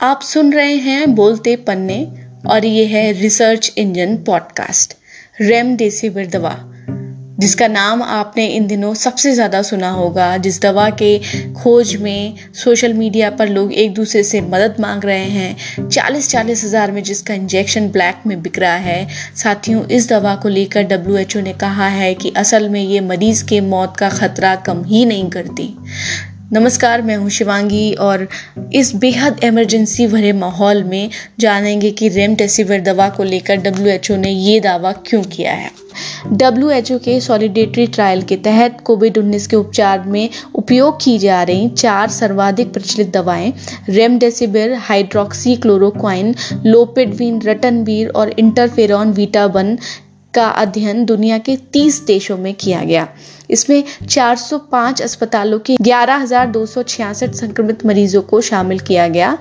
आप सुन रहे हैं बोलते पन्ने और ये है research engine podcast, rem remdesivir दवा, जिसका नाम आपने इन दिनों सबसे ज़्यादा सुना होगा, जिस दवा के खोज में सोशल मीडिया पर लोग एक दूसरे से मदद मांग रहे हैं। चालीस चालीस हज़ार में जिसका इंजेक्शन ब्लैक में बिक रहा है। साथियों, इस दवा को लेकर डब्ल्यू ने कहा है कि असल में ये मरीज़ के मौत का खतरा कम ही नहीं करती। नमस्कार, मैं हूँ शिवांगी और इस बेहद इमरजेंसी भरे माहौल में जानेंगे कि रेमडेसिविर दवा को लेकर डब्ल्यूएचओ ने ये दावा क्यों किया है। डब्ल्यू एच ओ के सॉलिडेटरी ट्रायल के तहत कोविड 19 के उपचार में उपयोग की जा रही चार सर्वाधिक प्रचलित दवाएँ, remdesivir hydroxychloroquine lopinavir ritonavir और इंटरफेरॉन वीटाबन का अध्ययन दुनिया के 30 देशों में किया गया। इसमें 405 अस्पतालों के ग्यारह संक्रमित मरीजों को शामिल किया गया।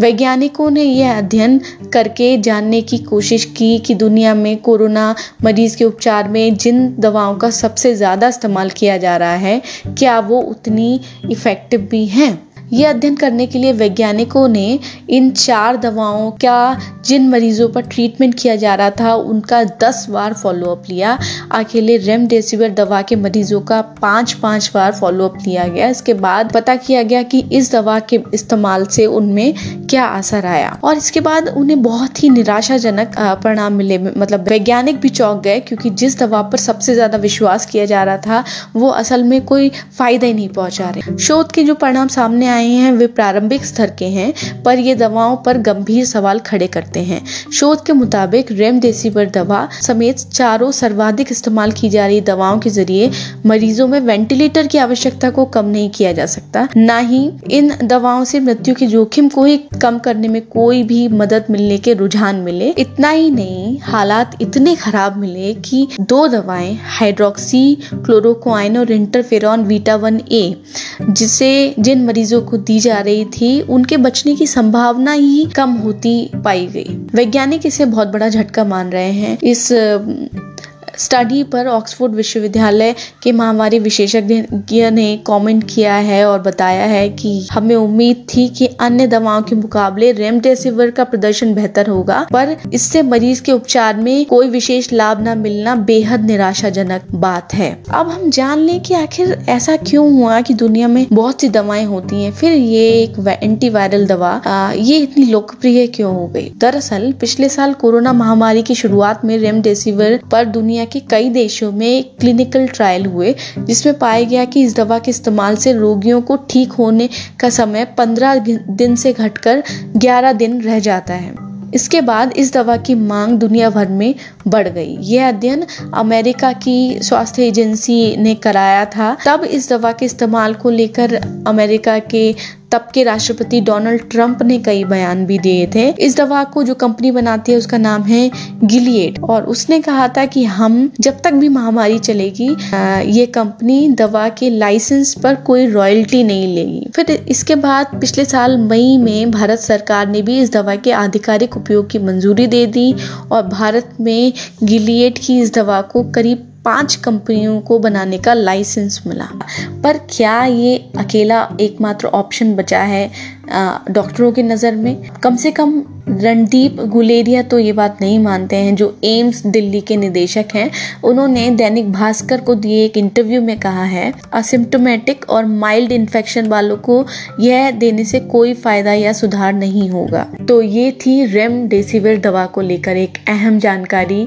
वैज्ञानिकों ने यह अध्ययन करके जानने की कोशिश की कि दुनिया में कोरोना मरीज़ के उपचार में जिन दवाओं का सबसे ज़्यादा इस्तेमाल किया जा रहा है, क्या वो उतनी इफ़ेक्टिव भी हैं? ये अध्ययन करने के लिए वैज्ञानिकों ने इन चार दवाओं का, जिन मरीजों पर ट्रीटमेंट किया जा रहा था, उनका दस बार फॉलोअप लिया। अकेले रेमडेसिविर दवा के मरीजों का पाँच पाँच बार फॉलोअप लिया गया। इसके बाद पता किया गया कि इस दवा के इस्तेमाल से उनमें क्या असर आया। और इसके बाद उन्हें बहुत ही निराशाजनक परिणाम मिले। मतलब वैज्ञानिक भी चौंक गए, क्योंकि जिस दवा पर सबसे ज़्यादा विश्वास किया जा रहा था, वो असल में कोई फ़ायदा ही नहीं पहुँचा रहे। शोध के जो परिणाम सामने आए आए हैं, वे प्रारंभिक स्तर के हैं, पर ये दवाओं पर गंभीर सवाल खड़े करते हैं। शोध के मुताबिक, रेमडेसिविर दवा समेत चारों सर्वाधिक इस्तेमाल की जा रही दवाओं के ज़रिए मरीजों में वेंटिलेटर की आवश्यकता को कम नहीं किया जा सकता। न ही इन दवाओं से मृत्यु के जोखिम को ही कम करने में कोई भी मदद मिलने के रुझान मिले। इतना ही नहीं, हालात इतने खराब मिले कि दो दवाएँ हाइड्रोक्सी क्लोरोक्वाइन और इंटरफेरॉन वीटा वन ए जिसे जिन मरीजों को दी जा रही थी, उनके बचने की संभावना ही कम होती पाई गई। वैज्ञानिक इसे बहुत बड़ा झटका मान रहे हैं। इस स्टडी पर ऑक्सफोर्ड विश्वविद्यालय के महामारी विशेषज्ञ ने कमेंट किया है और बताया है कि हमें उम्मीद थी कि अन्य दवाओं के मुकाबले रेमडेसिविर का प्रदर्शन बेहतर होगा पर इससे मरीज़ के उपचार में कोई विशेष लाभ न मिलना बेहद निराशाजनक बात है। अब हम जान लें कि आखिर ऐसा क्यों हुआ कि दुनिया में बहुत सी दवाएँ होती हैं फिर ये एक एंटीवायरल दवा आ, ये इतनी लोकप्रिय क्यों हो गई? दरअसल पिछले साल कोरोना महामारी की शुरुआत में रेमडेसिविर पर दुनिया के कई देशों में क्लिनिकल ट्रायल हुए, जिसमें पाया गया कि इस दवा के इस्तेमाल से रोगियों को ठीक होने का समय 15 दिन से घटकर 11 दिन रह जाता है। इसके बाद इस दवा की मांग दुनिया भर में बढ़ गई। यह अध्ययन अमेरिका की स्वास्थ्य एजेंसी ने कराया था। तब इस दवा के इस्तेमाल को लेकर अमेरिका के तब के राष्ट्रपति डोनाल्ड ट्रंप ने कई बयान भी दिए थे। इस दवा को जो कंपनी बनाती है, उसका नाम है गिलिएट। और उसने कहा था कि हम, जब तक भी महामारी चलेगी ये कंपनी दवा के लाइसेंस पर कोई रॉयल्टी नहीं लेगी। फिर इसके बाद पिछले साल मई में भारत सरकार ने भी इस दवा के आधिकारिक उपयोग की मंजूरी दे दी और भारत में गिलिएट की इस दवा को करीब पाँच कंपनियों को बनाने का लाइसेंस मिला। पर क्या ये अकेला एकमात्र ऑप्शन बचा है डॉक्टरों की नज़र में? कम से कम रणदीप गुलेरिया तो ये बात नहीं मानते हैं, जो एम्स दिल्ली के निदेशक हैं। उन्होंने दैनिक भास्कर को दिए एक इंटरव्यू में कहा है असिम्टोमेटिक और माइल्ड इन्फेक्शन वालों को यह देने से कोई फ़ायदा या सुधार नहीं होगा। तो ये थी रेमडेसिविर दवा को लेकर एक अहम जानकारी।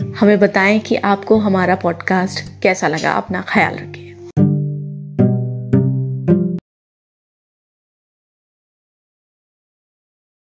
हमें बताएँ कि आपको हमारा पॉडकास्ट कैसा लगा? अपना ख्याल रखें।